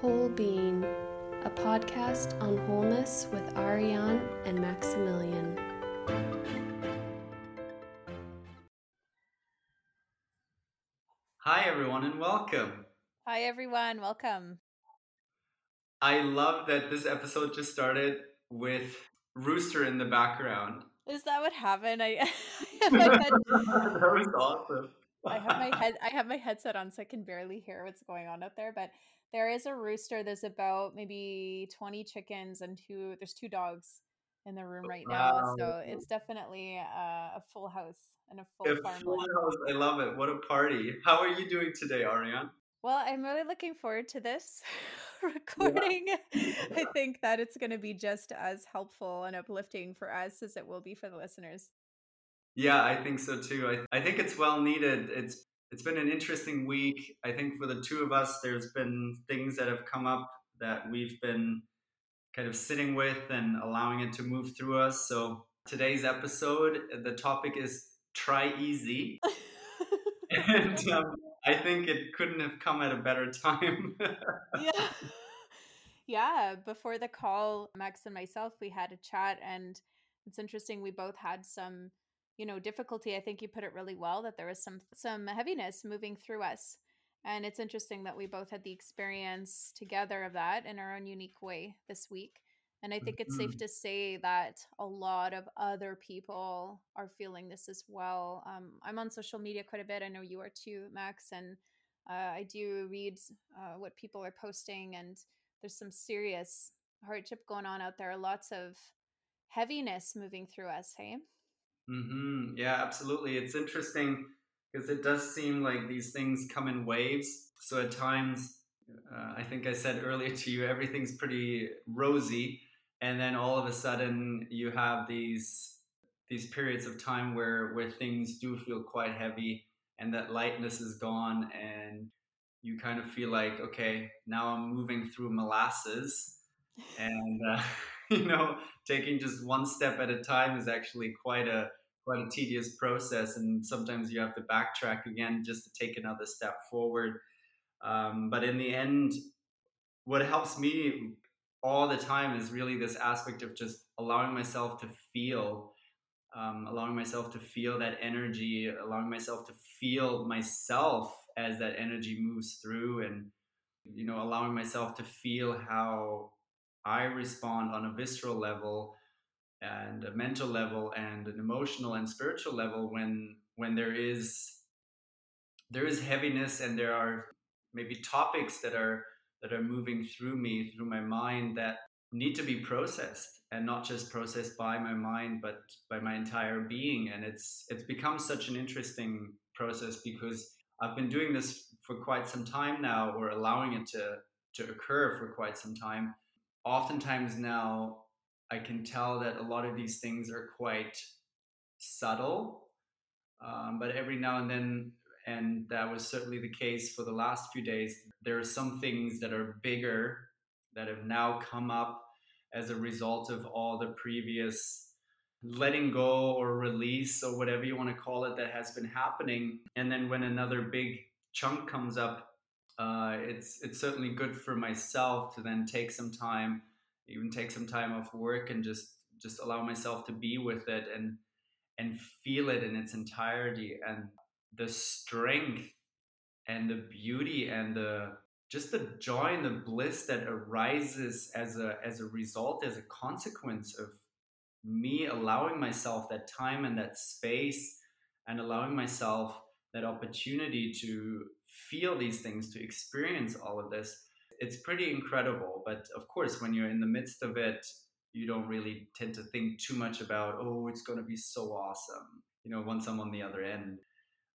Whole Being, a podcast on wholeness with Ariane and Maximilian. Hi, everyone, and welcome. Hi, everyone. Welcome. I love that this episode just started with Rooster in the background. Is that what happened? I, I have head, that was awesome. I have my head I have my headset on so I can barely hear what's going on out there, but there is a rooster. There's about maybe 20 chickens and two there's two dogs in the room oh, right now. Wow. So it's definitely uh, a full house and a full a farm. Full house. I love it. What a party. How are you doing today, Ariane? Well, I'm really looking forward to this recording. Yeah. I think that it's going to be just as helpful and uplifting for us as it will be for the listeners. Yeah, I think so too. I, I think it's well needed. It's it's been an interesting week. I think for the two of us, there's been things that have come up that we've been kind of sitting with and allowing it to move through us. So today's episode, the topic is try easy. and um, I think it couldn't have come at a better time. yeah. Yeah. Before the call, Max and myself, we had a chat, and it's interesting. We both had some, you know, difficulty. I think you put it really well that there was some some heaviness moving through us, and it's interesting that we both had the experience together of that in our own unique way this week. And I think it's mm-hmm. safe to say that a lot of other people are feeling this as well. Um, I'm on social media quite a bit. I know you are too, Max. And uh, I do read uh, what people are posting, and there's some serious hardship going on out there. Lots of heaviness moving through us. Hey. Mm-hmm. Yeah, absolutely. It's interesting because it does seem like these things come in waves. So at times, uh, I think I said earlier to you, everything's pretty rosy and then all of a sudden you have these these periods of time where where things do feel quite heavy and that lightness is gone and you kind of feel like okay now i'm moving through molasses and uh, you know taking just one step at a time is actually quite a quite a tedious process and sometimes you have to backtrack again just to take another step forward. Um, but in the end what helps me all the time is really this aspect of just allowing myself to feel um, allowing myself to feel that energy allowing myself to feel myself as that energy moves through and you know allowing myself to feel how i respond on a visceral level and a mental level and an emotional and spiritual level when when there is there is heaviness and there are maybe topics that are that are moving through me, through my mind, that need to be processed and not just processed by my mind, but by my entire being. And it's it's become such an interesting process because I've been doing this for quite some time now, or allowing it to to occur for quite some time. Oftentimes now, I can tell that a lot of these things are quite subtle, um, but every now and then and that was certainly the case for the last few days. There are some things that are bigger that have now come up as a result of all the previous letting go or release or whatever you want to call it that has been happening. And then when another big chunk comes up, uh, it's it's certainly good for myself to then take some time, even take some time off work and just just allow myself to be with it and and feel it in its entirety. And the strength and the beauty and the just the joy and the bliss that arises as a as a result as a consequence of me allowing myself that time and that space and allowing myself that opportunity to feel these things to experience all of this it's pretty incredible. But of course when you're in the midst of it you don't really tend to think too much about oh it's going to be so awesome you know once i'm on the other end.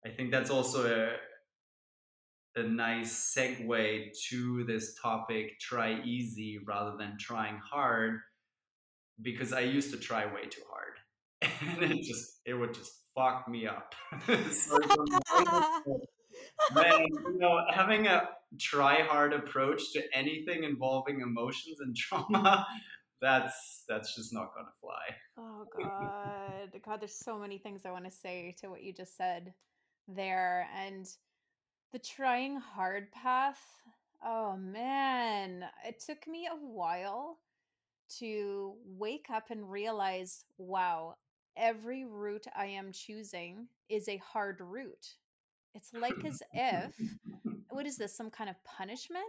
I think that's also a a nice segue to this topic try easy rather than trying hard because I used to try way too hard. And it just it would just fuck me up. so man, you know, having a try hard approach to anything involving emotions and trauma, that's that's just not gonna fly. Oh god. God, there's so many things I want to say to what you just said there and the trying hard path Oh man, it took me a while to wake up and realize, wow, every route I am choosing is a hard route. It's like as if, what is this, some kind of punishment?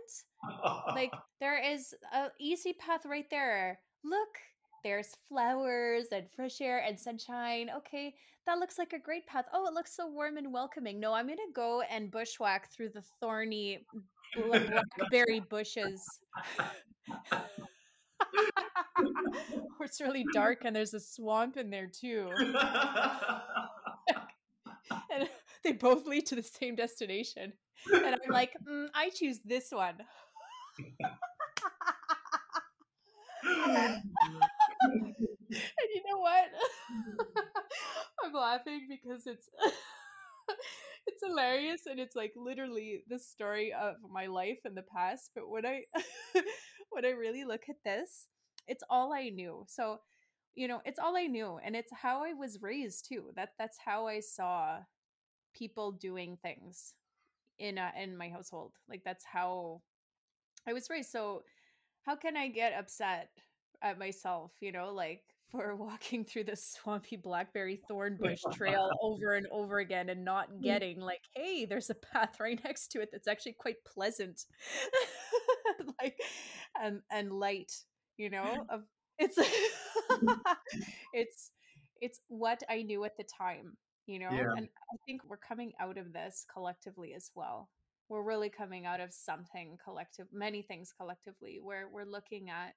Like there is a easy path right there. Look, there's flowers and fresh air and sunshine. Okay, that looks like a great path. Oh, it looks so warm and welcoming. No, I'm going to go and bushwhack through the thorny blackberry bushes. it's really dark and there's a swamp in there too. they both lead to the same destination. And I'm like, mm, I choose this one. and you know what? I'm laughing because it's it's hilarious and it's like literally the story of my life in the past. But when I when I really look at this, it's all I knew. So, you know, it's all I knew and it's how I was raised too. That that's how I saw people doing things in a, in my household. Like that's how I was raised. So, how can I get upset at myself, you know, like for walking through the swampy blackberry thorn bush trail over and over again and not getting like, hey, there's a path right next to it that's actually quite pleasant. like and and light, you know, of it's it's it's what I knew at the time, you know? Yeah. And I think we're coming out of this collectively as well. We're really coming out of something collective, many things collectively, where we're looking at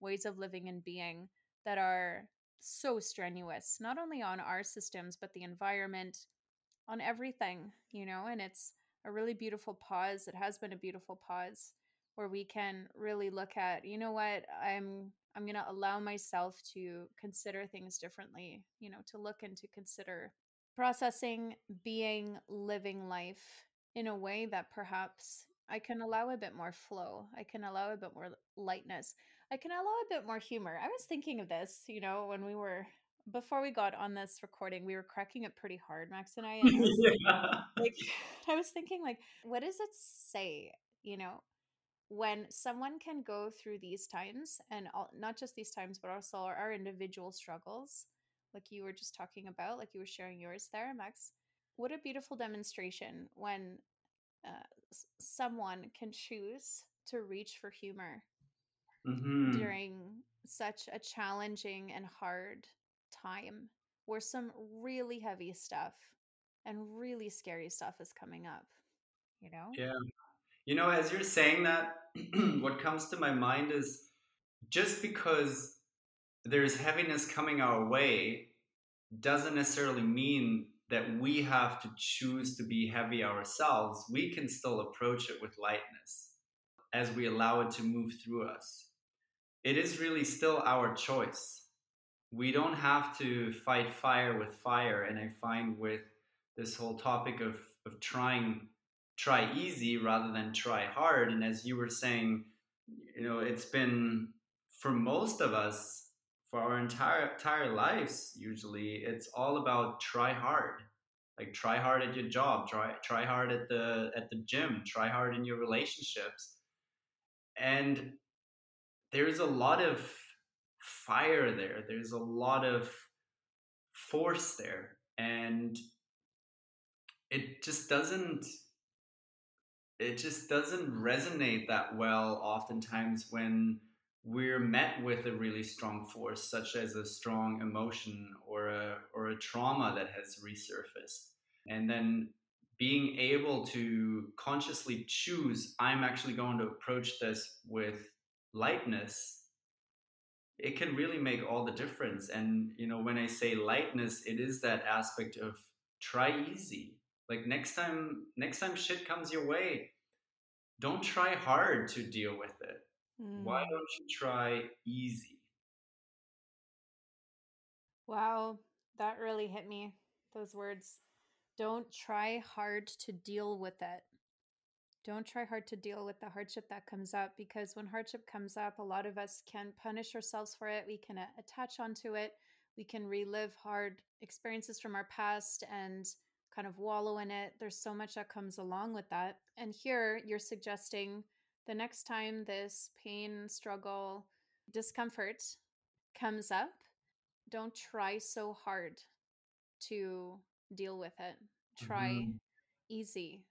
ways of living and being that are so strenuous, not only on our systems, but the environment, on everything, you know, and it's a really beautiful pause. It has been a beautiful pause where we can really look at, you know what, I'm I'm going to allow myself to consider things differently, you know, to look and to consider processing, being, living life in a way that perhaps I can allow a bit more flow. I can allow a bit more lightness. I can allow a bit more humor. I was thinking of this, you know, when we were before we got on this recording, we were cracking it pretty hard, Max and I. And I was, yeah. like, I was thinking, like, what does it say, you know, when someone can go through these times and all, not just these times, but also our, our individual struggles, like you were just talking about, like you were sharing yours there, Max. What a beautiful demonstration when uh, someone can choose to reach for humor mm-hmm. during such a challenging and hard time where some really heavy stuff and really scary stuff is coming up you know yeah you know as you're saying that what comes to my mind is just because there's heaviness coming our way doesn't necessarily mean that we have to choose to be heavy ourselves we can still approach it with lightness as we allow it to move through us it is really still our choice. We don't have to fight fire with fire. And I find with this whole topic of, of trying try easy rather than try hard. And as you were saying, you know, it's been for most of us, for our entire entire lives, usually it's all about try hard. Like try hard at your job, try try hard at the at the gym, try hard in your relationships. And there's a lot of fire there. There's a lot of force there. And it just doesn't it just doesn't resonate that well oftentimes when we're met with a really strong force such as a strong emotion or a or a trauma that has resurfaced. And then being able to consciously choose i'm actually going to approach this with lightness it can really make all the difference. And you know when i say lightness it is that aspect of try easy. Like next time next time shit comes your way don't try hard to deal with it mm. why don't you try easy wow that really hit me those words don't try hard to deal with it don't try hard to deal with the hardship that comes up because when hardship comes up, a lot of us can punish ourselves for it. We can uh, attach onto it. We can relive hard experiences from our past and kind of wallow in it. There's so much that comes along with that. And here you're suggesting The next time this pain, struggle, discomfort comes up, don't try so hard to deal with it. Try mm-hmm. easy.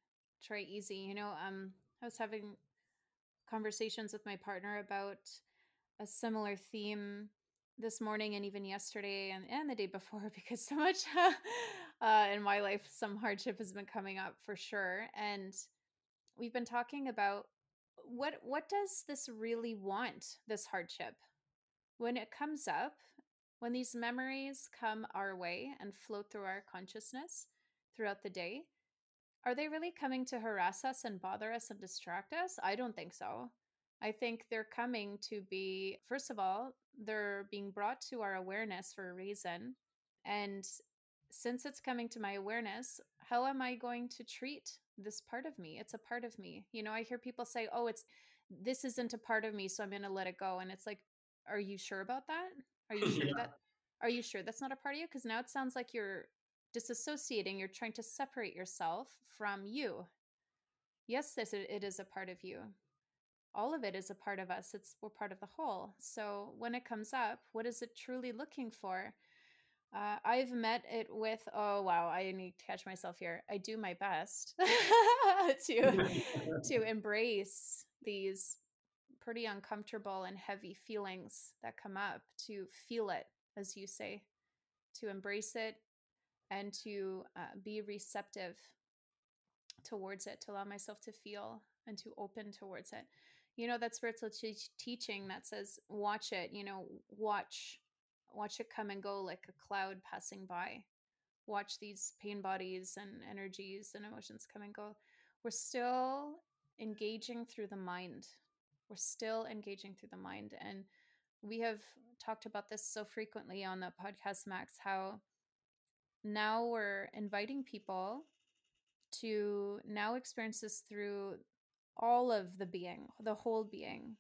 Try easy. You know, um I was having conversations with my partner about a similar theme this morning and even yesterday and, and the day before because so much uh, in my life some hardship has been coming up for sure and we've been talking about what what does this really want this hardship when it comes up when these memories come our way and float through our consciousness throughout the day are they really coming to harass us and bother us and distract us? I don't think so. I think they're coming to be, first of all, they're being brought to our awareness for a reason. And since it's coming to my awareness, how am I going to treat this part of me? It's a part of me. You know, I hear people say, oh, it's this isn't a part of me, so I'm going to let it go. And it's like, are you sure about that? Are you sure yeah. that? Are you sure that's not a part of you? Because now it sounds like you're disassociating, you're trying to separate yourself from you. Yes, this it is a part of you. All of it is a part of us. It's we're part of the whole. So when it comes up, what is it truly looking for? Uh, I've met it with oh wow, I need to catch myself here. I do my best to to embrace these pretty uncomfortable and heavy feelings that come up, to feel it, as you say, to embrace it, and to uh, be receptive towards it, to allow myself to feel and to open towards it. You know, that spiritual teaching that says, watch it, you know, watch, watch it come and go like a cloud passing by. Watch these pain bodies and energies and emotions come and go. We're still engaging through the mind. We're still engaging through the mind. And we have talked about this so frequently on the podcast, Max, how now we're inviting people to now experience this through all of the being, the whole being.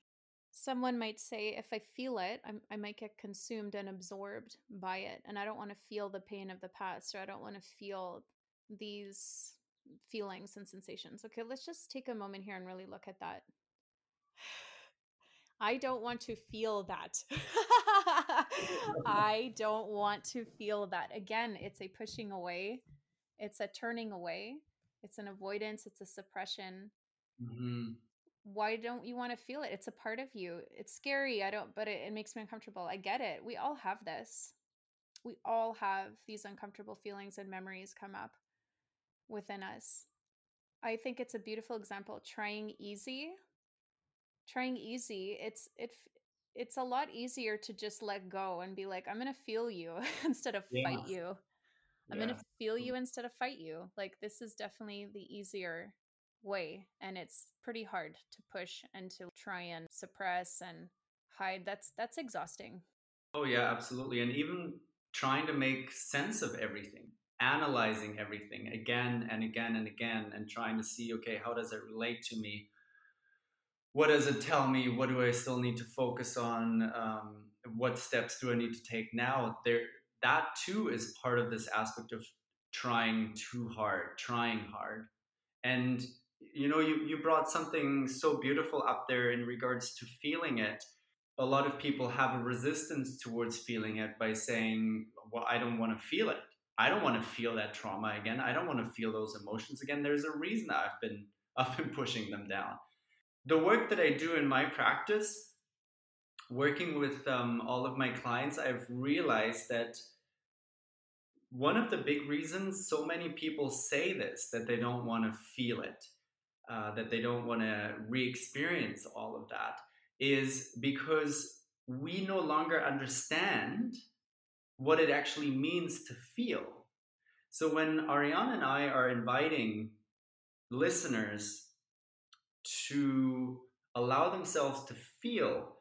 Someone might say, if I feel it, I'm, i might get consumed and absorbed by it. And I don't want to feel the pain of the past, or I don't want to feel these feelings and sensations. Okay, let's just take a moment here and really look at that. I don't want to feel that. I don't want to feel that. Again, it's a pushing away, it's a turning away, it's an avoidance, it's a suppression. Mm-hmm. Why don't you want to feel it? It's a part of you. It's scary. I don't, but it, it makes me uncomfortable. I get it. We all have this. We all have these uncomfortable feelings and memories come up within us. I think it's a beautiful example. Trying easy trying easy it's it it's a lot easier to just let go and be like i'm gonna feel you instead of yeah. fight you i'm yeah. gonna feel mm. you instead of fight you like this is definitely the easier way and it's pretty hard to push and to try and suppress and hide that's that's exhausting oh yeah absolutely and even trying to make sense of everything analyzing everything again and again and again and trying to see okay how does it relate to me what does it tell me? What do I still need to focus on? Um, what steps do I need to take now? There, that too is part of this aspect of trying too hard, trying hard. And you know, you, you brought something so beautiful up there in regards to feeling it. A lot of people have a resistance towards feeling it by saying, Well, I don't want to feel it. I don't want to feel that trauma again. I don't want to feel those emotions again. There's a reason I've been I've been pushing them down the work that I do in my practice, working with um, all of my clients, I've realized that one of the big reasons so many people say this that they don't want to feel it, uh, that they don't want to re experience all of that, is because we no longer understand what it actually means to feel. So when Ariane and I are inviting listeners to allow themselves to feel,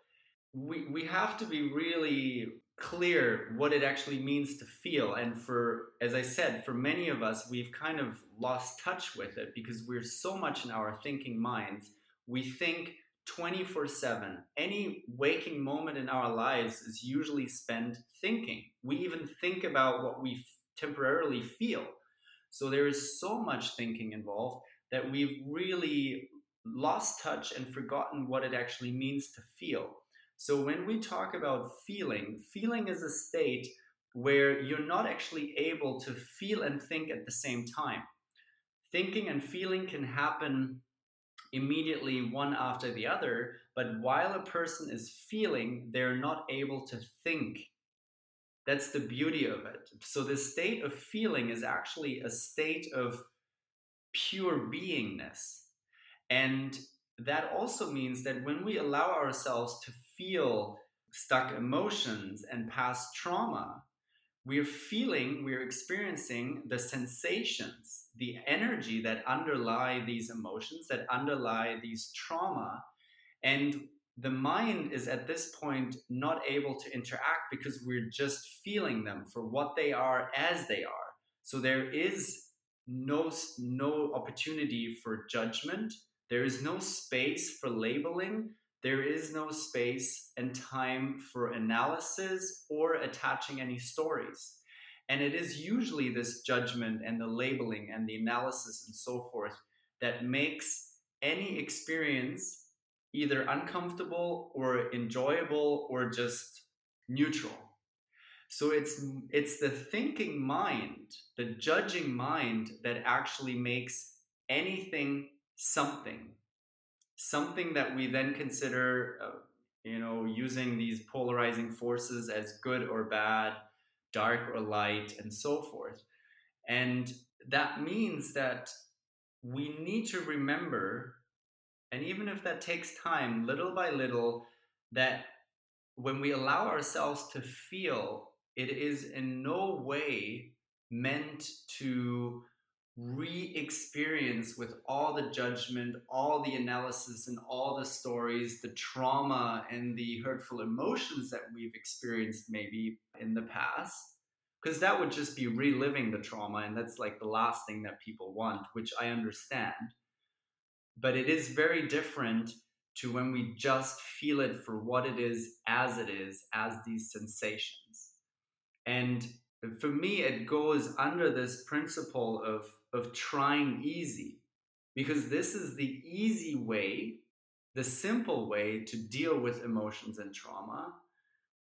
we, we have to be really clear what it actually means to feel. And for, as I said, for many of us, we've kind of lost touch with it because we're so much in our thinking minds. We think 24 7. Any waking moment in our lives is usually spent thinking. We even think about what we f- temporarily feel. So there is so much thinking involved that we've really lost touch and forgotten what it actually means to feel. So when we talk about feeling, feeling is a state where you're not actually able to feel and think at the same time. Thinking and feeling can happen immediately one after the other, but while a person is feeling, they're not able to think. That's the beauty of it. So, the state of feeling is actually a state of pure beingness. And that also means that when we allow ourselves to feel stuck emotions and past trauma, we're feeling, we're experiencing the sensations, the energy that underlie these emotions, that underlie these trauma. And the mind is at this point not able to interact because we're just feeling them for what they are as they are. So there is no, no opportunity for judgment. There is no space for labeling. There is no space and time for analysis or attaching any stories. And it is usually this judgment and the labeling and the analysis and so forth that makes any experience either uncomfortable or enjoyable or just neutral. So it's it's the thinking mind, the judging mind that actually makes anything something, something that we then consider, uh, you know, using these polarizing forces as good or bad, dark or light, and so forth. And that means that we need to remember, and even if that takes time, little by little, that when we allow ourselves to feel it is in no way meant to re experience with all the judgment, all the analysis, and all the stories, the trauma and the hurtful emotions that we've experienced maybe in the past. Because that would just be reliving the trauma, and that's like the last thing that people want, which I understand. But it is very different to when we just feel it for what it is, as it is, as these sensations. And for me, it goes under this principle of, of trying easy, because this is the easy way, the simple way to deal with emotions and trauma.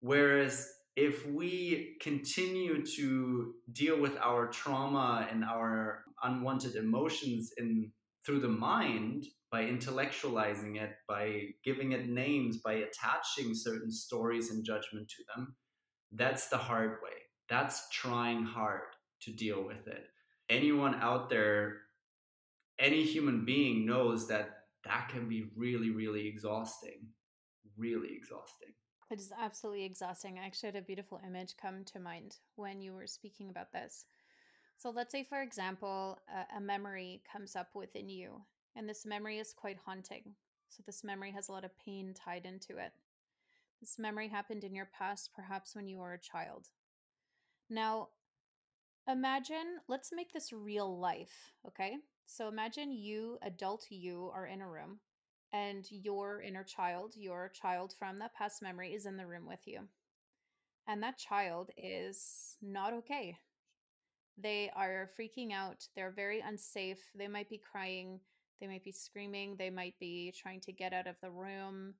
Whereas if we continue to deal with our trauma and our unwanted emotions in through the mind by intellectualizing it by giving it names by attaching certain stories and judgment to them that's the hard way. That's trying hard to deal with it. Anyone out there, any human being knows that that can be really, really exhausting. Really exhausting. It is absolutely exhausting. I actually had a beautiful image come to mind when you were speaking about this. So, let's say, for example, a, a memory comes up within you, and this memory is quite haunting. So, this memory has a lot of pain tied into it. This memory happened in your past, perhaps when you were a child. Now, imagine, let's make this real life, okay? So imagine you, adult you, are in a room and your inner child, your child from that past memory, is in the room with you. And that child is not okay. They are freaking out. They're very unsafe. They might be crying. They might be screaming. They might be trying to get out of the room.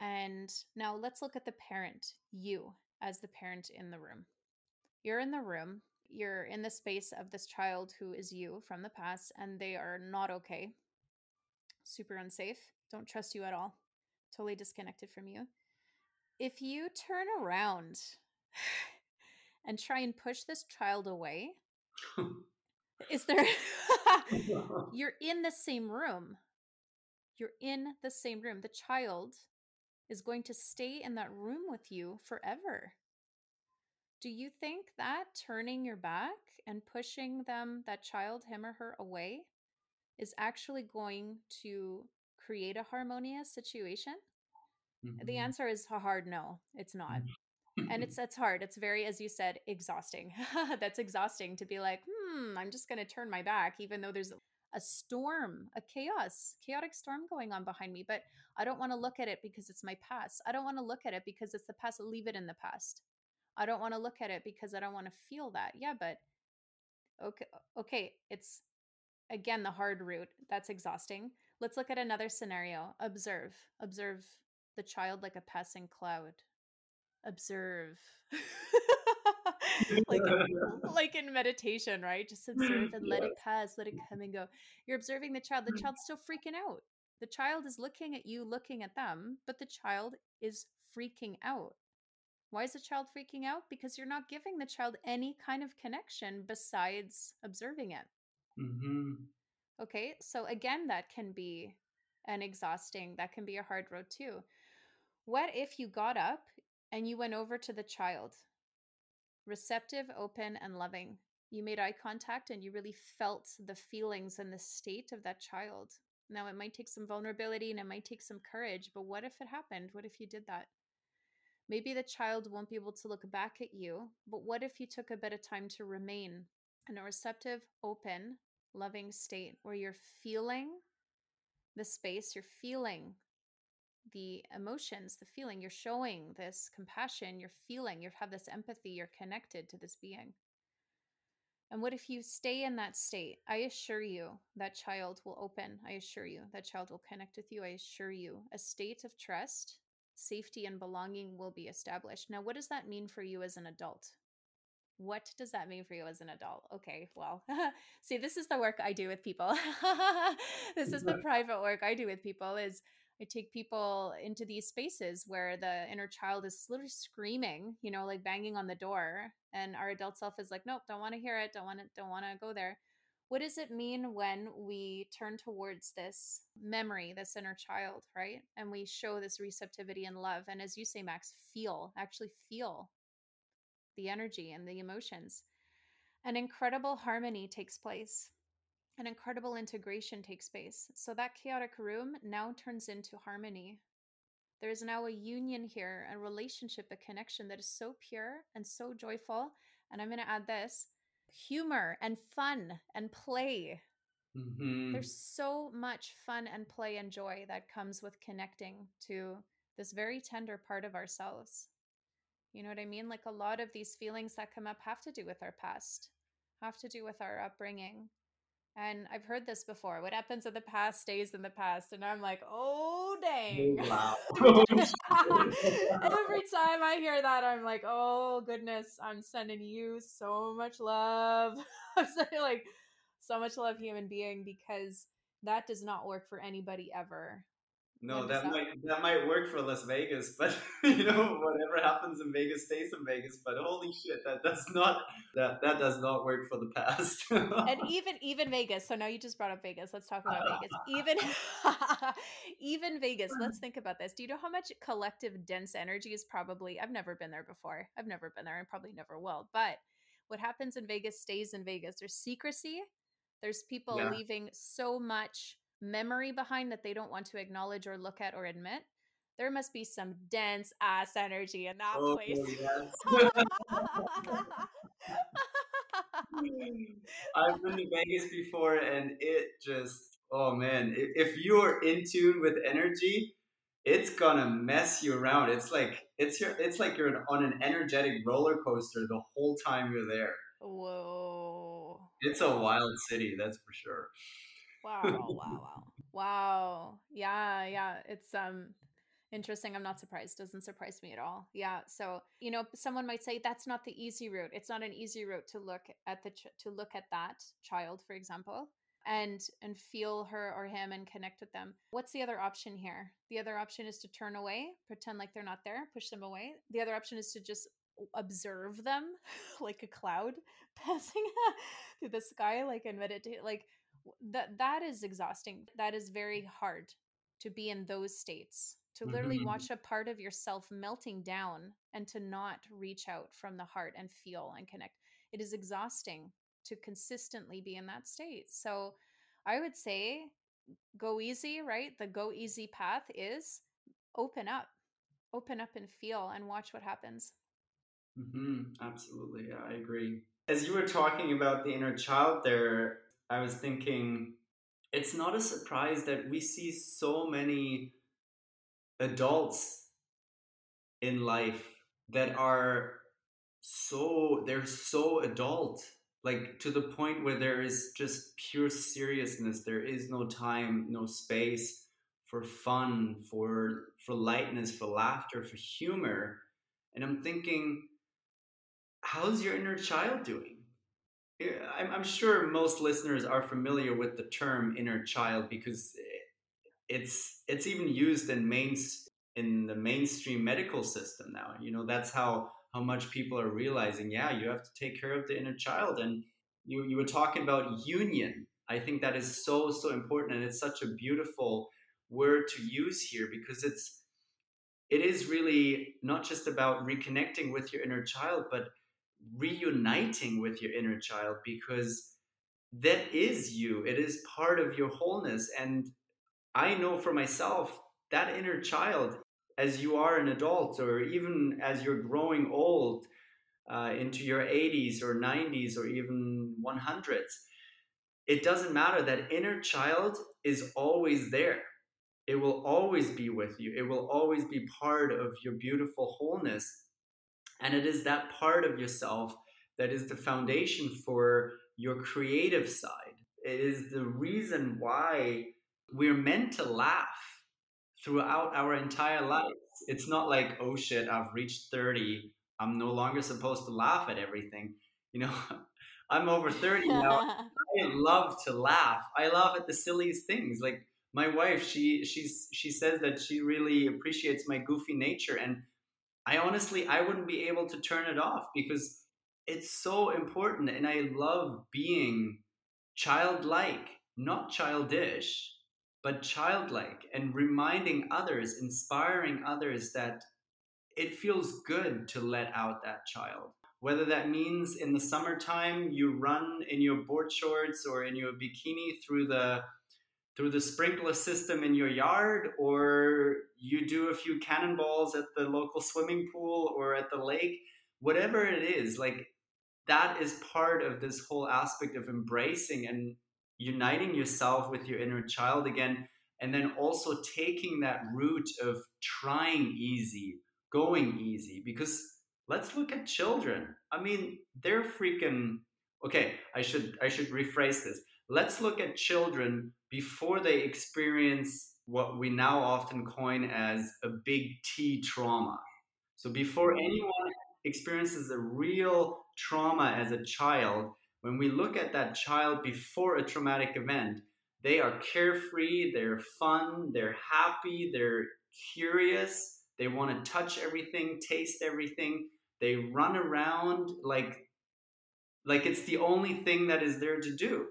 And now let's look at the parent, you as the parent in the room. You're in the room, you're in the space of this child who is you from the past, and they are not okay. Super unsafe. Don't trust you at all. Totally disconnected from you. If you turn around and try and push this child away, is there. you're in the same room. You're in the same room. The child is going to stay in that room with you forever. Do you think that turning your back and pushing them, that child, him or her, away, is actually going to create a harmonious situation? Mm-hmm. The answer is a hard no, it's not. and it's it's hard. It's very, as you said, exhausting. That's exhausting to be like, hmm, I'm just gonna turn my back, even though there's a storm, a chaos, chaotic storm going on behind me. But I don't want to look at it because it's my past. I don't want to look at it because it's the past. Leave it in the past. I don't want to look at it because I don't want to feel that. Yeah, but okay, okay, it's again the hard route. That's exhausting. Let's look at another scenario. Observe. Observe the child like a passing cloud. Observe. like like in meditation, right? Just observe and let it pass, let it come and go. You're observing the child. The Mm. child's still freaking out. The child is looking at you, looking at them, but the child is freaking out. Why is the child freaking out? Because you're not giving the child any kind of connection besides observing it. hmm Okay, so again, that can be an exhausting, that can be a hard road too. What if you got up and you went over to the child, receptive, open, and loving? You made eye contact and you really felt the feelings and the state of that child. Now, it might take some vulnerability and it might take some courage, but what if it happened? What if you did that? Maybe the child won't be able to look back at you, but what if you took a bit of time to remain in a receptive, open, loving state where you're feeling the space, you're feeling the emotions, the feeling, you're showing this compassion, you're feeling, you have this empathy, you're connected to this being. And what if you stay in that state? I assure you that child will open. I assure you that child will connect with you. I assure you a state of trust, safety, and belonging will be established. Now, what does that mean for you as an adult? What does that mean for you as an adult? Okay, well, see, this is the work I do with people. this is the private work I do with people is I take people into these spaces where the inner child is literally screaming, you know, like banging on the door, and our adult self is like, nope, don't want to hear it, don't want to, don't want to go there. What does it mean when we turn towards this memory, this inner child, right? And we show this receptivity and love. And as you say, Max, feel, actually feel the energy and the emotions. An incredible harmony takes place. An incredible integration takes place. So that chaotic room now turns into harmony. There is now a union here, a relationship, a connection that is so pure and so joyful. And I'm going to add this humor and fun and play. hmm There's so much fun and play and joy that comes with connecting to this very tender part of ourselves. You know what I mean? Like a lot of these feelings that come up have to do with our past, have to do with our upbringing. And I've heard this before. What happens in the past stays in the past. And I'm like, oh, oh dang. Wow. Oh, Every time I hear that, I'm like, oh, goodness, I'm sending you so much love. I'm sending like so much love, human being, because that does not work for anybody ever. No, that- might that might work for Las Vegas, but you know whatever happens in Vegas stays in Vegas. But holy shit, that does not that that does not work for the past. and even even Vegas. So now you just brought up Vegas. Let's talk about Vegas. Even even Vegas. Let's think about this. Do you know how much collective dense energy is probably? I've never been there before. I've never been there, and probably never will. But what happens in Vegas stays in Vegas. There's secrecy. There's people Yeah. leaving so much memory behind that they don't want to acknowledge or look at or admit. There must be some dense ass energy in that oh, place. yes. I've been to Vegas before, and it just oh man, if you're in tune with energy, it's gonna mess you around. It's like it's your it's like you're on an energetic roller coaster the whole time you're there. Whoa. It's a wild city, that's for sure. Wow, wow, wow. Wow. Yeah, yeah. It's um interesting. I'm not surprised. Doesn't surprise me at all. Yeah. So, you know, someone might say that's not the easy route. It's not an easy route to look at the ch- to look at that child, for example, and and feel her or him and connect with them. What's the other option here? The other option is to turn away, pretend like they're not there, push them away. The other option is to just observe them like a cloud passing through the sky like and meditate like that that is exhausting. That is very hard to be in those states to literally Mhm. watch a part of yourself melting down and to not reach out from the heart and feel and connect. It is exhausting to consistently be in that state. So i would say go easy right? The go easy path is open up open up and feel and watch what happens. Hmm Absolutely, yeah, I agree. As you were talking about the inner child there, I was thinking it's not a surprise that we see so many adults in life that are so they're so adult like to the point where there is just pure seriousness. There is no time no space for fun for for lightness for laughter for humor. And i'm thinking how's your inner child doing I'm sure most listeners are familiar with the term inner child because it's it's even used in main in the mainstream medical system now you know that's how how much people are realizing, yeah, you have to take care of the inner child. And you, you were talking about union. I think that is so, so important. And it's such a beautiful word to use here because it's, it is really not just about reconnecting with your inner child, but reuniting with your inner child because that is you. It is part of your wholeness. And I know for myself, that inner child as you are an adult or even as you're growing old uh, into your 80s or 90s or even 100s it doesn't matter that inner child is always there it will always be with you it will always be part of your beautiful wholeness and it is that part of yourself that is the foundation for your creative side it is the reason why we're meant to laugh throughout our entire lives. It's not like, oh shit, I've reached 30. I'm no longer supposed to laugh at everything. You know, I'm over 30 now. I love to laugh. I laugh at the silliest things. Like my wife, she she's she says that she really appreciates my goofy nature and I honestly I wouldn't be able to turn it off because it's so important and I love being childlike, not childish but childlike and reminding others, inspiring others that it feels good to let out that child. Whether that means in the summertime you run in your board shorts or in your bikini through the through the sprinkler system in your yard or you do a few cannonballs at the local swimming pool or at the lake whatever it is like that is part of this whole aspect of embracing and uniting yourself with your inner child again, and then also taking that route of trying easy, going easy. Because let's look at children. I mean, they're freaking okay. I should I should rephrase this. Let's look at children before they experience what we now often coin as a big T trauma. So before anyone experiences a real trauma as a child, when we look at that child before a traumatic event, they are carefree, they're fun, they're happy, they're curious, they want to touch everything, taste everything, they run around like like it's the only thing that is there to do.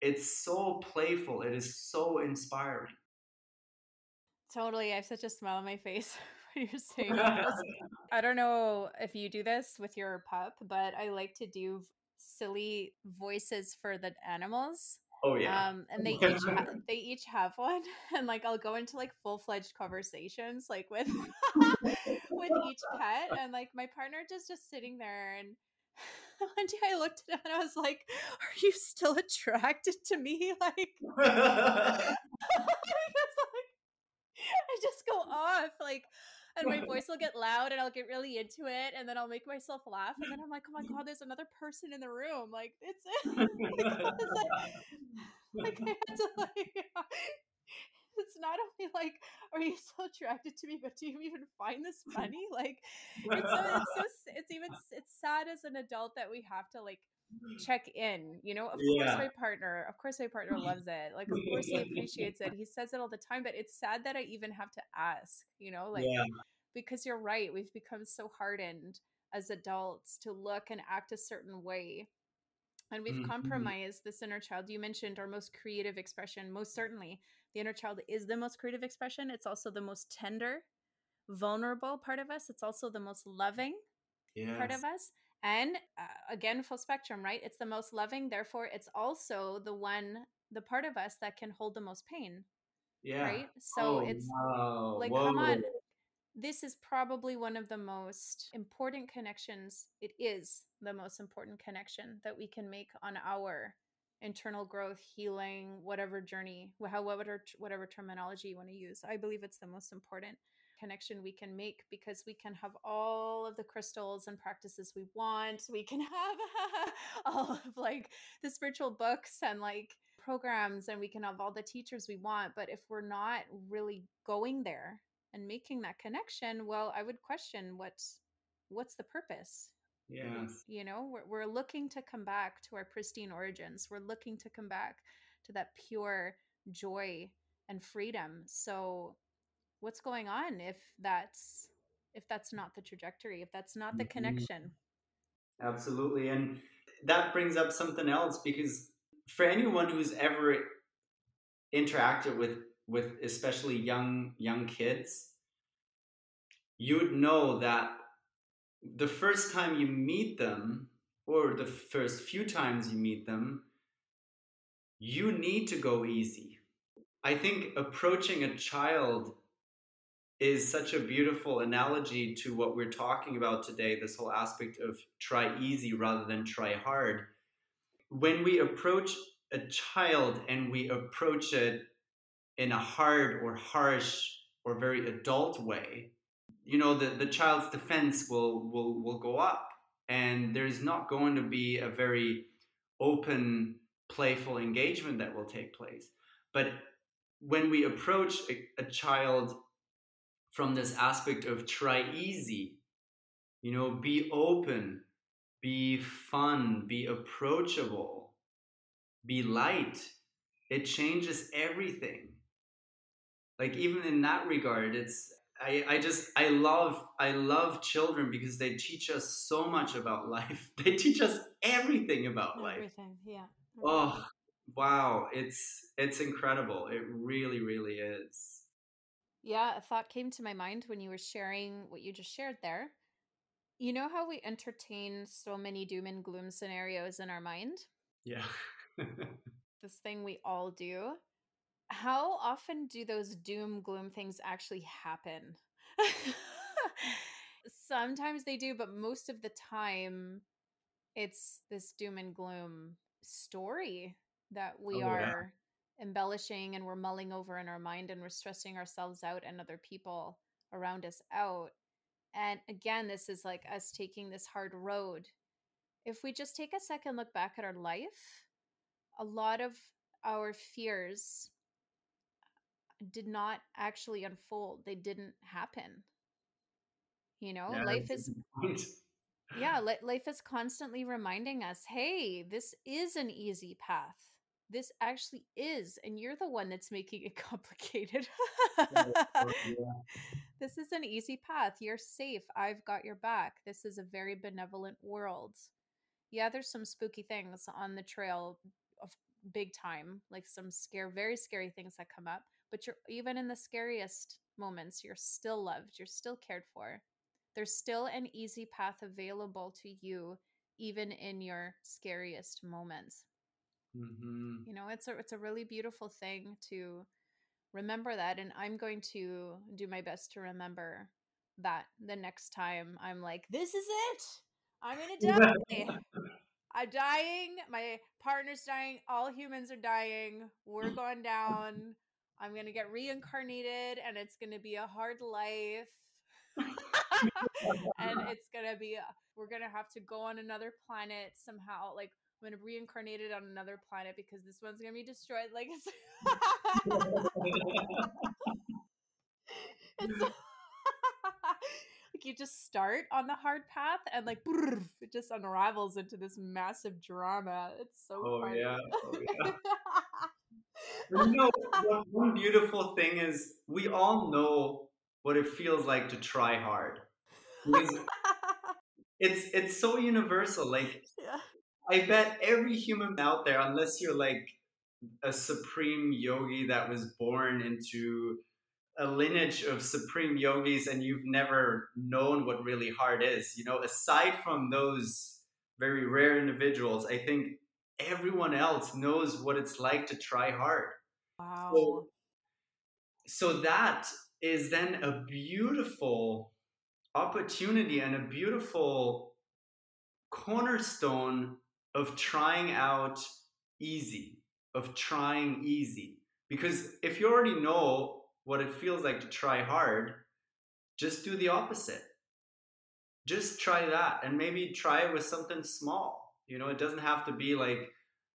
It's so playful, it is so inspiring. Totally. I have such a smile on my face when you're saying I don't know if you do this with your pup, but I like to do silly voices for the animals. Oh yeah. Um, and they each ha- they each have one, and like I'll go into like full fledged conversations like with with each pet, and like my partner just just sitting there, and one day I looked at him and I was like, "Are you still attracted to me?" Like, because like I just go off like and my voice will get loud and I'll get really into it and then I'll make myself laugh and then I'm like, oh my god, there's another person in the room. Like it's like, like I had to like not only like are you so attracted to me but do you even find this funny? Like it's so, it's so it's even it's sad as an adult that we have to like mm. check in you know? Of yeah. course my partner of course my partner loves it. Like of course he appreciates it. He says it all the time but it's sad that i even have to ask you know? Like yeah. because you're right we've become so hardened as adults to look and act a certain way and we've mm-hmm. compromised this inner child. You mentioned our most creative expression. Most certainly the inner child is the most creative expression. It's also the most tender vulnerable part of us. It's also the most loving yes. part of us. And uh, again full spectrum right? It's the most loving. Therefore it's also the one the part of us that can hold the most pain yeah. right? So oh, it's wow. like Whoa. come on this is probably one of the most important connections it is the most important connection that we can make on our internal growth, healing, whatever journey, however whatever terminology you want to use. I believe it's the most important connection we can make because we can have all of the crystals and practices we want. We can have all of like the spiritual books and like programs and we can have all the teachers we want, but if we're not really going there and making that connection, well, I would question what's what's the purpose? Yes. You know, we're, we're looking to come back to our pristine origins. We're looking to come back to that pure joy and freedom. So what's going on if that's if that's not the trajectory, if that's not the mm-hmm. connection? Absolutely. And that brings up something else because for anyone who's ever interacted with with especially young young kids, you would know that the first time you meet them, or the first few times you meet them, you need to go easy. I think approaching a child is such a beautiful analogy to what we're talking about today this whole aspect of try easy rather than try hard. When we approach a child and we approach it in a hard or harsh or very adult way, you know the, the child's defense will will will go up. And there's not going to be a very open playful engagement that will take place. But when we approach a, a child from this aspect of try easy you know be open be fun be approachable be light it changes everything like even in that regard it's I, I just I love I love children because they teach us so much about life. They teach us everything about life. Everything, yeah. Oh wow, it's it's incredible. It really, really is. Yeah, a thought came to my mind when you were sharing what you just shared there. You know how we entertain so many doom and gloom scenarios in our mind? Yeah. this thing we all do how often do those doom gloom things actually happen? Sometimes they do, but most of the time it's this doom and gloom story that we oh, are yeah. embellishing and we're mulling over in our mind and we're stressing ourselves out and other people around us out. And again, this is like us taking this hard road. If we just take a second look back at our life, a lot of our fears did not actually unfold. They didn't happen. You know, yeah, life is Yeah, life is constantly reminding us, "Hey, this is an easy path. This actually is, and you're the one that's making it complicated." yeah. This is an easy path. You're safe. I've got your back. This is a very benevolent world. Yeah, there's some spooky things on the trail of big time, like some scare very scary things that come up but you're even in the scariest moments you're still loved you're still cared for. There's still an easy path available to you even in your scariest moments. Mm-hmm. you know it's a it's a really beautiful thing to remember that and i'm going to do my best to remember that the next time i'm like this is it! I'm gonna die! I'm dying my partner's dying all humans are dying we're going down I'm going to get reincarnated and it's going to be a hard life. and it's going to be, a, we're going to have to go on another planet somehow. Like, I'm going to reincarnate it on another planet because this one's going to be destroyed. Like, it's. it's like you just start on the hard path and like it just unravels into this massive drama. It's so oh, funny. Yeah. Oh, yeah you know, one beautiful thing is we all know what it feels like to try hard. it's it's so universal. Like yeah. I bet every human out there, unless you're like a supreme yogi that was born into a lineage of supreme yogis and you've never known what really hard is, you know, aside from those very rare individuals, I think everyone else knows what it's like to try hard. Wow. So, so that is then a beautiful opportunity and a beautiful cornerstone of trying out easy, of trying easy. Because if you already know what it feels like to try hard, just do the opposite. Just try that and maybe try it with something small. You know, it doesn't have to be like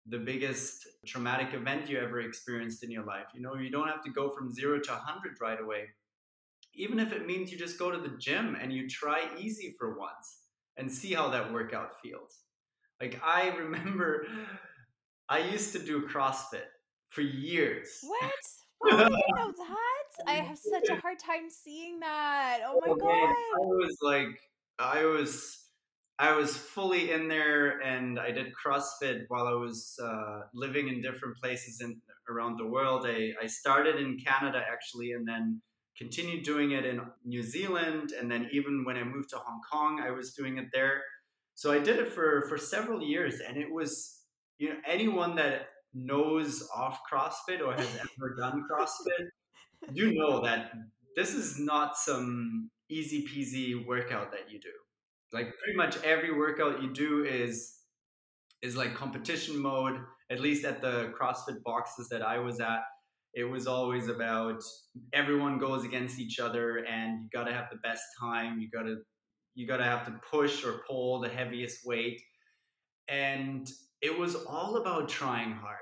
the biggest traumatic event you ever experienced in your life. You know, you don't have to go from zero to 100 right away. Even if it means you just go to the gym and you try easy for once and see how that workout feels. Like, I remember I used to do CrossFit for years. What? Why do you know that? I have such a hard time seeing that. Oh my Oh, man, god. I was like, I was, I was fully in there, and I did CrossFit while I was uh, living in different places in around the world. I, I started in Canada actually, and then continued doing it in New Zealand, and then even when I moved to Hong Kong, I was doing it there. So I did it for for several years, and it was, you know, anyone that knows off CrossFit or has ever done CrossFit you know that this is not some easy peasy workout that you do. Like pretty much every workout you do is is like competition mode. At least at the CrossFit boxes that I was at, it was always about everyone goes against each other, and you got to have the best time. You got to you got to have to push or pull the heaviest weight, and it was all about trying hard.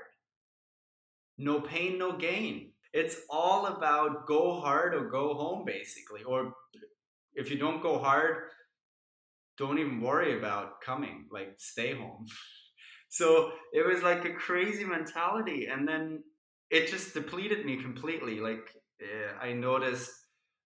No pain, no gain it's all about go hard or go home basically or if you don't go hard don't even worry about coming like stay home. So it was like a crazy mentality and then it just depleted me completely like uh, i noticed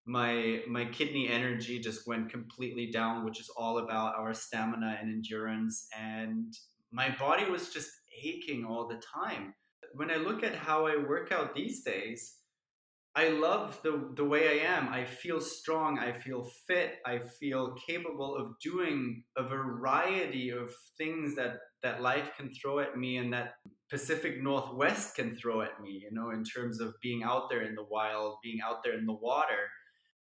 my my kidney energy just went completely down which is all about our stamina and endurance and my body was just aching all the time. When I look at how I work out these days, I love the, the way I am. I feel strong. I feel fit. I feel capable of doing a variety of things that, that life can throw at me and that Pacific Northwest can throw at me, you know, in terms of being out there in the wild, being out there in the water.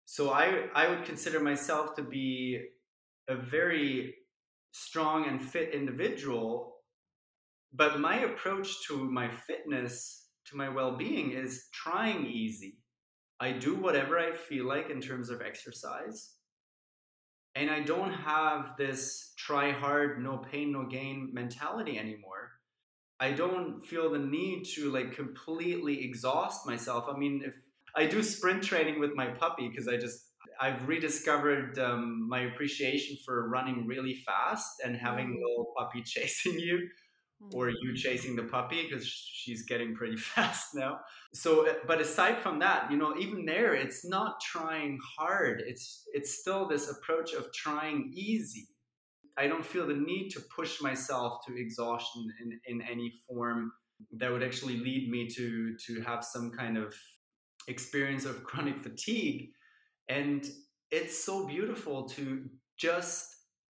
So I, I would consider myself to be a very strong and fit individual but my approach to my fitness to my well-being is trying easy. I do whatever i feel like in terms of exercise. And i don't have this try hard no pain no gain mentality anymore. I don't feel the need to like completely exhaust myself. I mean if i do sprint training with my puppy because i just I've rediscovered um, my appreciation for running really fast and having a little puppy chasing you Hmm. or you chasing the puppy because she's getting pretty fast now. So, uh, but aside from that, you know, even there, it's not trying hard. It's it's still this approach of trying easy. I don't feel the need to push myself to exhaustion in, in any form that would actually lead me to to have some kind of experience of chronic fatigue. And it's so beautiful to just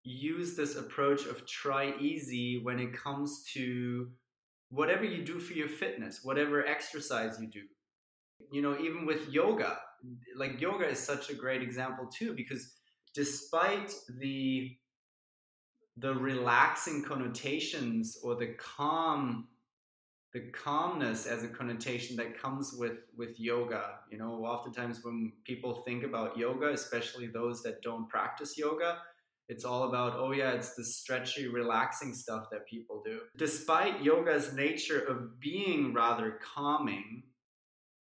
use this approach of try easy when it comes to whatever you do for your fitness, whatever exercise you do. You know, even with yoga, like yoga is such a great example too, because despite the the relaxing connotations or the calm the calmness as a connotation that comes with with yoga you know oftentimes when people think about yoga especially those that don't practice yoga it's all about, oh yeah, it's the stretchy, relaxing stuff that people do. Despite yoga's nature of being rather calming,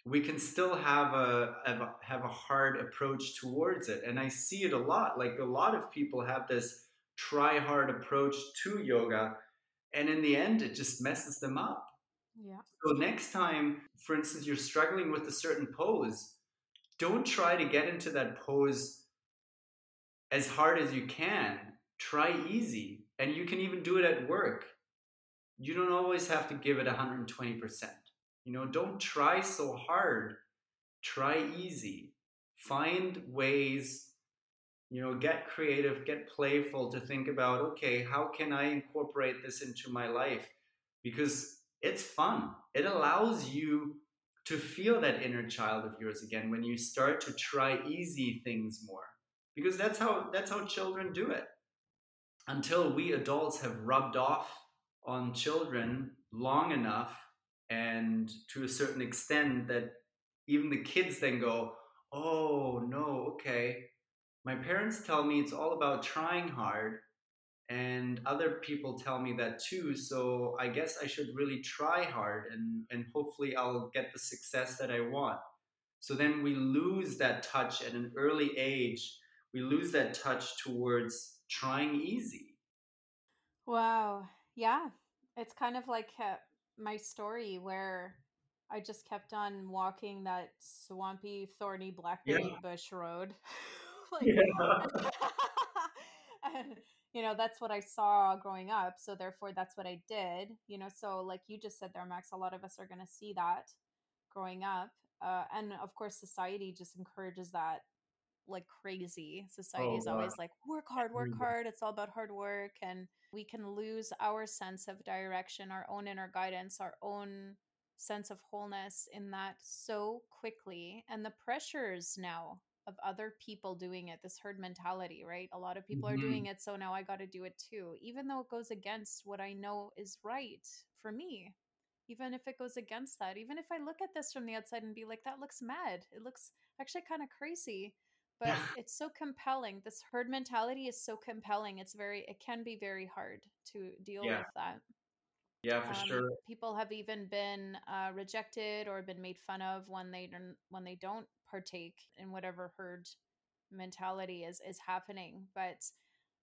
we can still have a, have a have a hard approach towards it. And I see it a lot. Like a lot of people have this try hard approach to yoga, and in the end, it just messes them up. Yeah. So next time, for instance, you're struggling with a certain pose, don't try to get into that pose as hard as you can. Try easy. And you can even do it at work. You don't always have to give it 120%. You know, don't try so hard. Try easy. Find ways, you know, get creative, get playful to think about, okay, how can I incorporate this into my life? Because it's fun. It allows you to feel that inner child of yours again when you start to try easy things more because that's how that's how children do it until we adults have rubbed off on children long enough and to a certain extent that even the kids then go, oh no, okay. My parents tell me it's all about trying hard, and other people tell me that too. So I guess I should really try hard, and and hopefully I'll get the success that I want. So then we lose that touch at an early age. We lose that touch towards trying easy. Wow. Yeah. It's kind of like uh, my story where I just kept on walking that swampy, thorny blackberry Yeah. bush road. like, and you know that's what i saw growing up so therefore that's what i did you know so like you just said there max a lot of us are going to see that growing up uh, and of course society just encourages that like crazy. Society Oh is always like work hard work hard it's all about hard work and we can lose our sense of direction our own inner guidance our own sense of wholeness in that so quickly and the pressures now of other people doing it this herd mentality right? A lot of people are doing Mhm. it so now i got to do it too even though it goes against what i know is right for me. Even if it goes against that even if i look at this from the outside and be like that looks mad it looks actually kind of crazy but it's so compelling this herd mentality is so compelling it's very it can be very hard to deal Yeah. with that Yeah, for um, sure. people have even been uh, rejected or been made fun of when they don't when they don't partake in whatever herd mentality is is happening but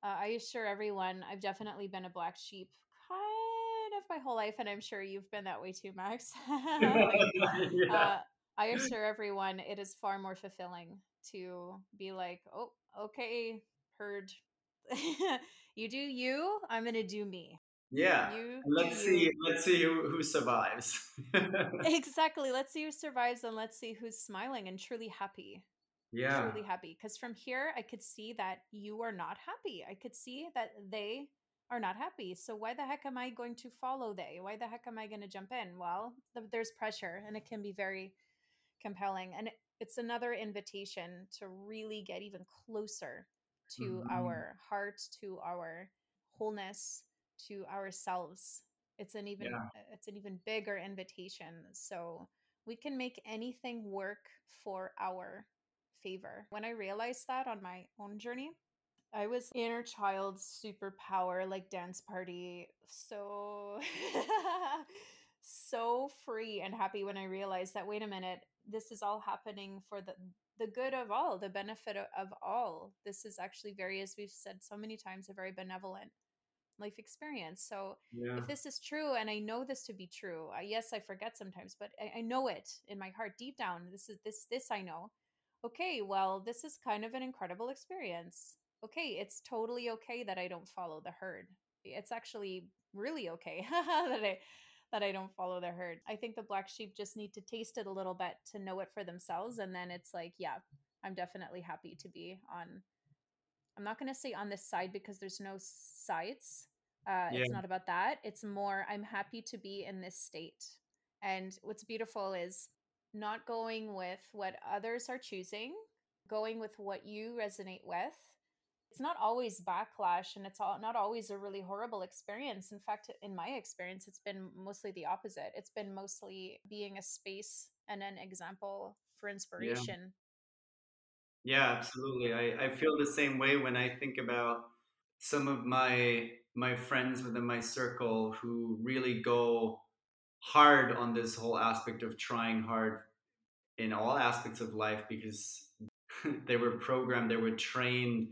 uh, i assure everyone i've definitely been a black sheep kind of my whole life and i'm sure you've been that way too max like yeah. uh, I assure everyone it is far more fulfilling to be like, oh, okay, heard. you do you, I'm going to do me. yeah. You let's do see. you. Let's see who, who survives. Exactly. Let's see who survives and let's see who's smiling and truly happy. yeah. Truly happy. Because from here, I could see that you are not happy. I could see that they are not happy. So why the heck am I going to follow they? Why the heck am I going to jump in? Well, th- there's pressure and it can be very compelling. And it's another invitation to really get even closer to Mhm. our heart, to our wholeness, to ourselves. It's an even Yeah. it's an even bigger invitation. So we can make anything work for our favor. When I realized that on my own journey, I was inner child superpower, like dance party. So, so free and happy when I realized that, wait a minute, this is all happening for the, the good of all, the benefit of all. This is actually very, as we've said so many times, a very benevolent life experience. So, Yeah. if this is true and i know this to be true uh, yes i forget sometimes but I, I know it in my heart deep down this is this this i know okay well this is kind of an incredible experience okay it's totally okay that i don't follow the herd it's actually really okay that i that i don't follow the herd. I think the black sheep just need to taste it a little bit to know it for themselves and then it's like yeah i'm definitely happy to be on i'm not going to say on this side because there's no sides uh, Yeah. it's not about that. It's more i'm happy to be in this state. And what's beautiful is not going with what others are choosing going with what you resonate with it's not always backlash and it's all, not always a really horrible experience. In fact in my experience it's been mostly the opposite. It's been mostly being a space and an example for inspiration. Yeah, absolutely. I, I feel the same way when I think about some of my my friends within my circle who really go hard on this whole aspect of trying hard in all aspects of life because they were programmed, they were trained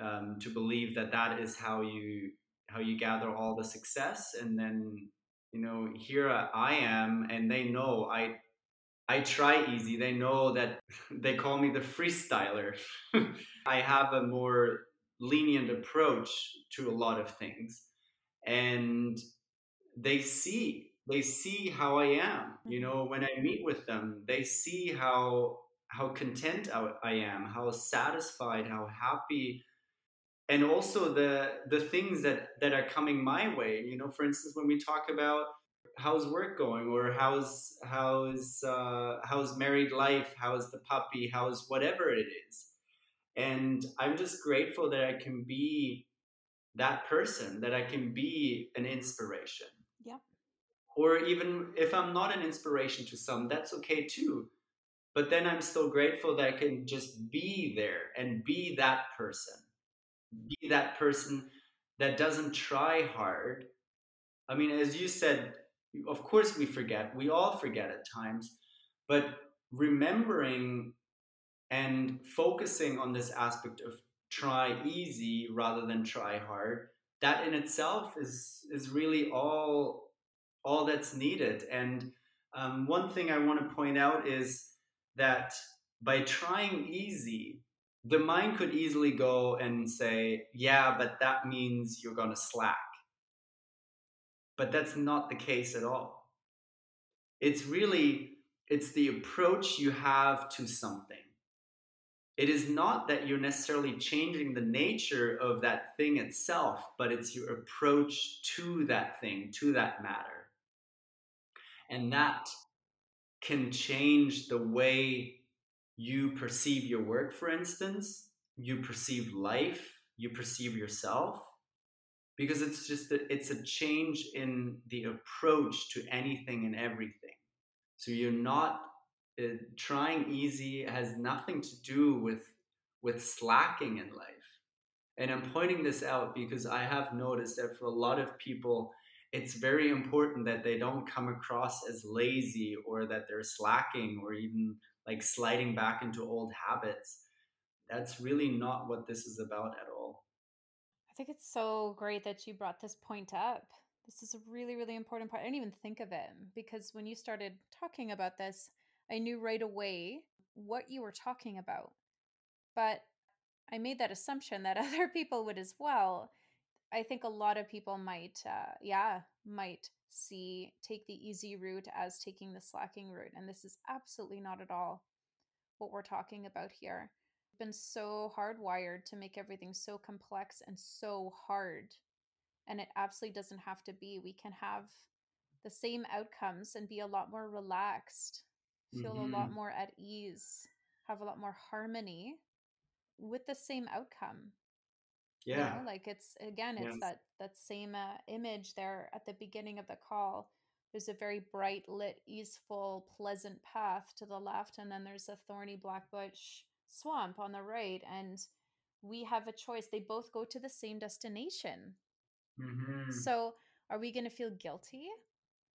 um, to believe that that is how you how you gather all the success, and then you know here I am, and they know I I try easy. They know that they call me the freestyler. I have a more lenient approach to a lot of things. And they see, they see how I am. You know, when I meet with them, they see how how content I, I am, how satisfied, how happy, and also the the things that that are coming my way. You know, for instance, when we talk about how's work going or how's how's uh, how's married life how's the puppy how's whatever it is and i'm just grateful that i can be that person that i can be an inspiration Yep. or even if I'm not an inspiration to some, that's okay too. But then I'm still grateful that I can just be there and be that person. Be that person that doesn't try hard. I mean, as you said, of course we forget. We all forget at times. But remembering and focusing on this aspect of try easy rather than try hard, that in itself is is really all all that's needed. And um, one thing I want to point out is that by trying easy, the mind could easily go and say, yeah, but that means you're going to slack. But that's not the case at all. It's really it's the approach you have to something. It is not that you're necessarily changing the nature of that thing itself, but it's your approach to that thing, to that matter. And that can change the way you perceive your work, for instance, you perceive life, you perceive yourself, because it's just that it's a change in the approach to anything and everything. So you're not uh, trying easy has nothing to do with with slacking in life. And I'm pointing this out because I have noticed that for a lot of people, it's very important that they don't come across as lazy or that they're slacking or even like sliding back into old habits. That's really not what this is about at all. I think it's so great that you brought this point up. This is a really, really important part. I didn't even think of it because when you started talking about this, I knew right away what you were talking about. But I made that assumption that other people would as well. I think a lot of people might, uh, yeah, might see take the easy route as taking the slacking route. And this is absolutely not at all what we're talking about here. We've been so hardwired to make everything so complex and so hard and it absolutely doesn't have to be. We can have the same outcomes and be a lot more relaxed, feel mm-hmm. a lot mm-hmm. more at ease, have a lot more harmony with the same outcome. Yeah. You know, like it's again, it's yes. that that same uh, image there at the beginning of the call. There's a very bright, lit, easeful, pleasant path to the left, and then there's a thorny black bush swamp on the right. And we have a choice. They both go to the same destination. Mm-hmm. So, are we going to feel guilty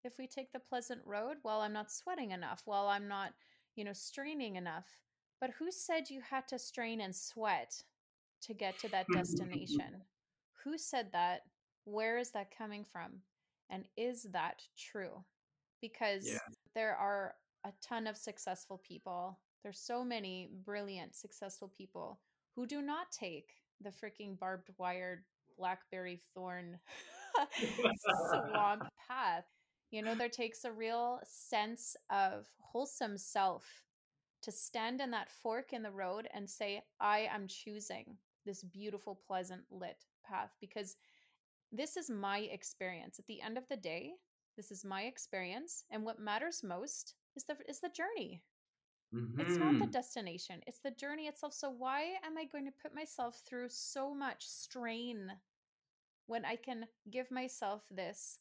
if we take the pleasant road? Well, I'm not sweating enough. Well, I'm not, you know, straining enough. But who said you had to strain and sweat to get to that destination? who said that? Where is that coming from? And is that true? Because yeah. there are a ton of successful people. There's so many brilliant, successful people who do not take the freaking barbed wire blackberry thorn swamp path. You know, there takes a real sense of wholesome self to stand in that fork in the road and say, I am choosing this beautiful, pleasant, lit path because this is my experience. At the end of the day, this is my experience. And what matters most is the is the journey. Mm-hmm. It's not the mm-hmm. destination, it's the journey itself. So, why am I going to put myself through so much strain when I can give myself this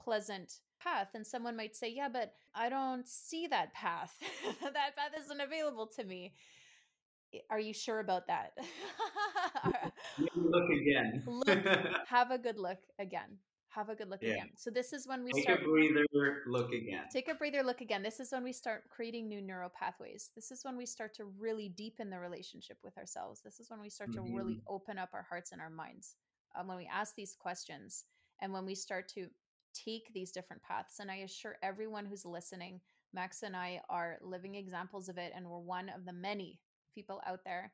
pleasant path? And someone might say, Yeah, but I don't see that path. that path isn't available to me. Are you sure about that? look again. look, have a good look again have a good look yeah. again. So this is when we take start. Take a breather, look again. Take a breather, look again. This is when we start creating new neural pathways. This is when we start to really deepen the relationship with ourselves. This is when we start mm-hmm. to really mm-hmm. open up our hearts and our minds. Um, when we ask these questions and when we start to take these different paths. And I assure everyone who's listening, Max and I are living examples of it, and we're one of the many people out there.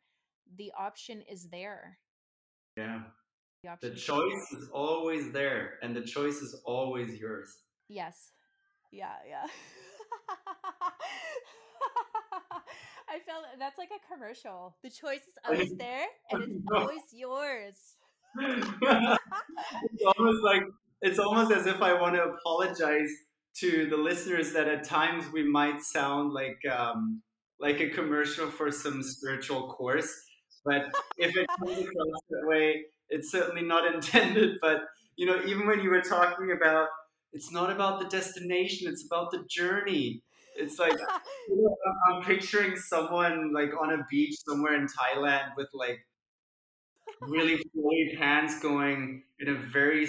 The option is there. Yeah. The, the choice is always there and the choice is always yours. Yes. Yeah yeah. I felt that's like a commercial. The choice is always there and it's always yours. It's almost like it's almost as if i want to apologize to the listeners that at times we might sound like um, like a commercial for some spiritual course but if it comes across that way it's certainly not intended. But you know, even when you were talking about it's not about the destination, it's about the journey. It's like you know, I'm picturing someone like on a beach somewhere in Thailand with like really flowy hands going in a very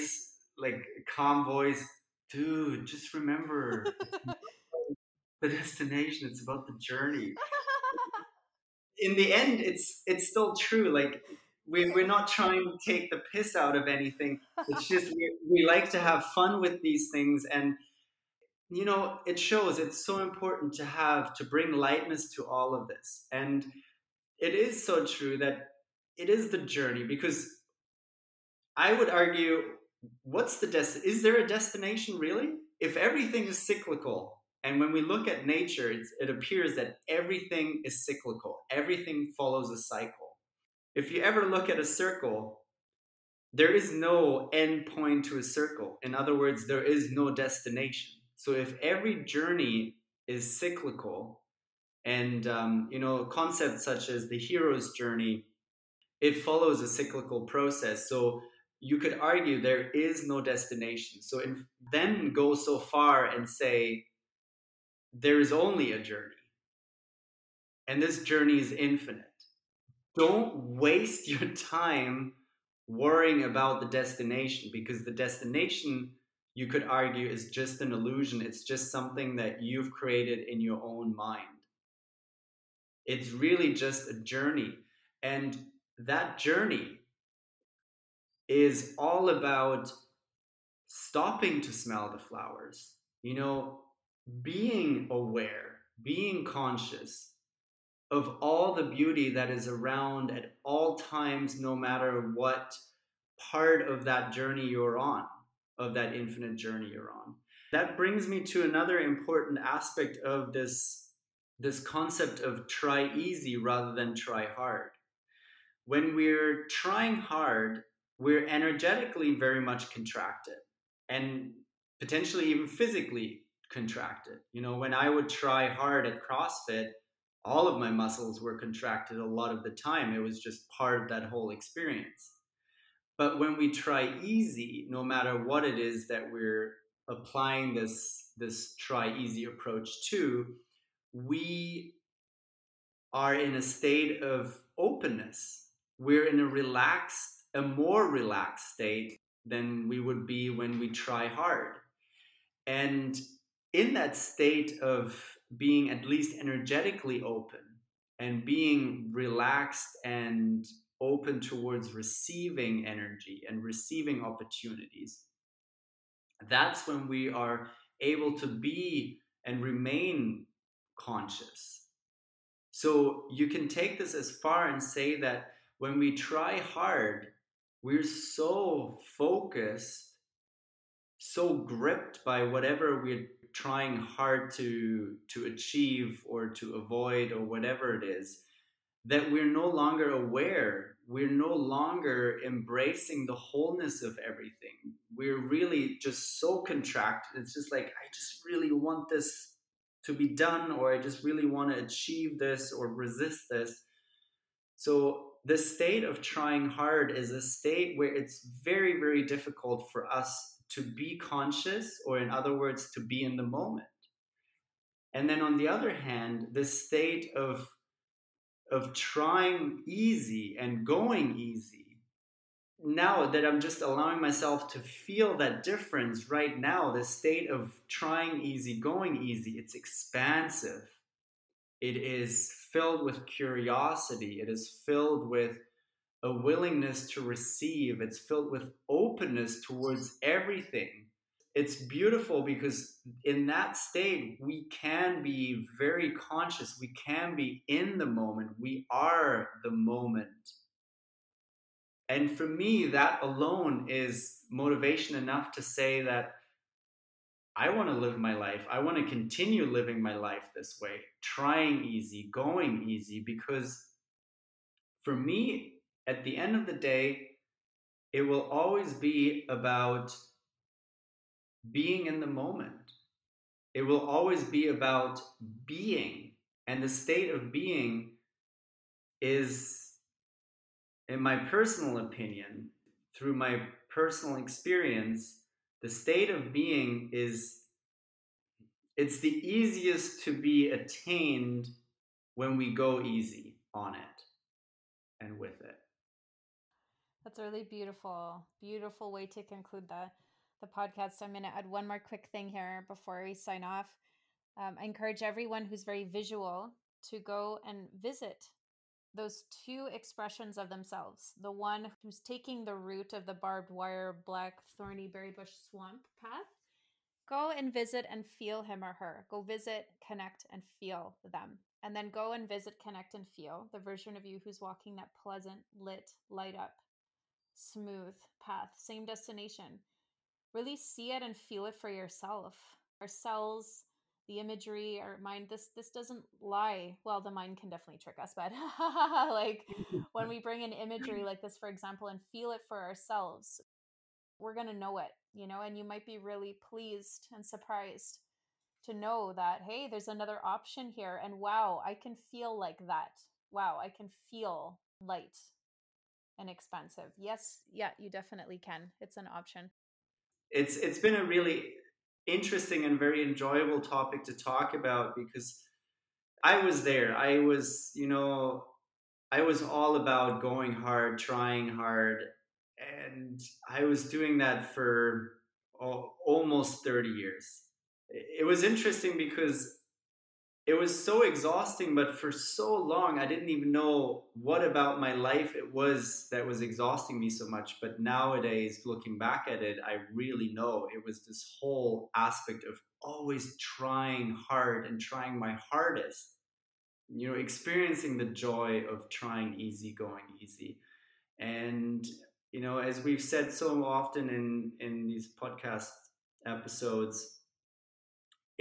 like calm voice. Dude, just remember the destination. It's about the journey. In the end, it's it's still true. Like we, we're not trying to take the piss out of anything. It's just we, we like to have fun with these things and you know it shows it's so important to have to bring lightness to all of this and it is so true that it is the journey because i would argue what's the des- is there a destination really if everything is cyclical and when we look at nature it appears that everything is cyclical everything follows a cycle if you ever look at a circle there is no end point to a circle in other words there is no destination so if every journey is cyclical, and um, you know concepts such as the hero's journey, it follows a cyclical process. So you could argue there is no destination. So in, then go so far and say there is only a journey, and this journey is infinite. Don't waste your time worrying about the destination because the destination you could argue is just an illusion. It's just something that you've created in your own mind. It's really just a journey. And that journey is all about stopping to smell the flowers, you know, being aware, being conscious of all the beauty that is around at all times, no matter what part of that journey you're on of that infinite journey you're on. That brings me to another important aspect of this, this concept of try easy rather than try hard. When we're trying hard, we're energetically very much contracted and potentially even physically contracted. You know, when I would try hard at CrossFit, all of my muscles were contracted a lot of the time. It was just part of that whole experience. But when we try easy, no matter what it is that we're applying this, this try easy approach to, we are in a state of openness. We're in a relaxed, a more relaxed state than we would be when we try hard. And in that state of being at least energetically open and being relaxed and open towards receiving energy and receiving opportunities, that's when we are able to be and remain conscious. So you can take this as far and say that when we try hard, we're so focused, so gripped by whatever we're trying hard to to achieve or to avoid or whatever it is that we're no longer aware we're no longer embracing the wholeness of everything. We're really just so contracted. It's just like, I just really want this to be done, or I just really want to achieve this or resist this. So, the state of trying hard is a state where it's very, very difficult for us to be conscious, or in other words, to be in the moment. And then on the other hand, the state of of trying easy and going easy now that i'm just allowing myself to feel that difference right now the state of trying easy going easy it's expansive it is filled with curiosity it is filled with a willingness to receive. It's filled with openness towards everything. It's beautiful because in that state we can be very conscious. We can be in the moment. We are the moment. And for me that alone is motivation enough to say that i want to live my life. I want to continue living my life this way trying easy going easy because for me at the end of the day it will always be about being in the moment. It will always be about being. And the state of being is, in my personal opinion, through my personal experience, the state of being is it's the easiest to be attained when we go easy on it and with it. That's a really beautiful, beautiful way to conclude the the podcast. So I'm going to add one more quick thing here before we sign off. Um, I encourage everyone who's very visual to go and visit those two expressions of themselves. The one who's taking the route of the barbed wire, black, thorny berry bush swamp path. Go and visit and feel him or her. Go visit, connect, and feel them. And then go and visit, connect, and feel the version of you who's walking that pleasant, lit, light up, smooth path, same destination. Really see it and feel it for yourself. Our cells, the imagery, our mind, this this doesn't lie. Well, the mind can definitely trick us, but like when we bring in imagery like this, for example, and feel it for ourselves, we're gonna know it, you know, and you might be really pleased and surprised to know that hey there's another option here and wow i can feel like that wow i can feel light and expansive yes yeah you definitely can. It's an option. It's it's been a really interesting and very enjoyable topic to talk about because i was there. I was you know i was all about going hard trying hard and i was doing that for oh, almost 30 years. It was interesting because it was so exhausting but for so long i didn't even know what about my life it was that was exhausting me so much. But nowadays looking back at it i really know it was this whole aspect of always trying hard and trying my hardest you know experiencing the joy of trying easy going easy. And you know as we've said so often in in these podcast episodes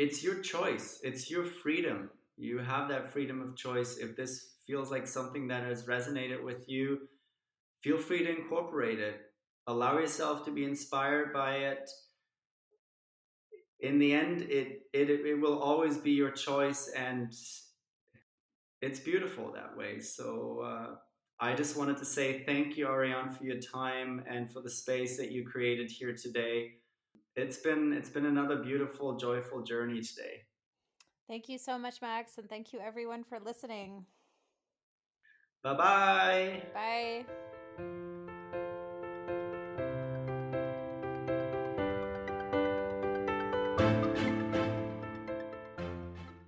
it's your choice. It's your freedom. You have that freedom of choice. If this feels like something that has resonated with you feel free to incorporate it. Allow yourself to be inspired by it. In the end it it, it will always be your choice and it's beautiful that way. So uh, i just wanted to say thank you ariane for your time and for the space that you created here today it's been it's been another beautiful, joyful journey today. Thank you so much, Max, and thank you everyone for listening. Bye-bye. Bye.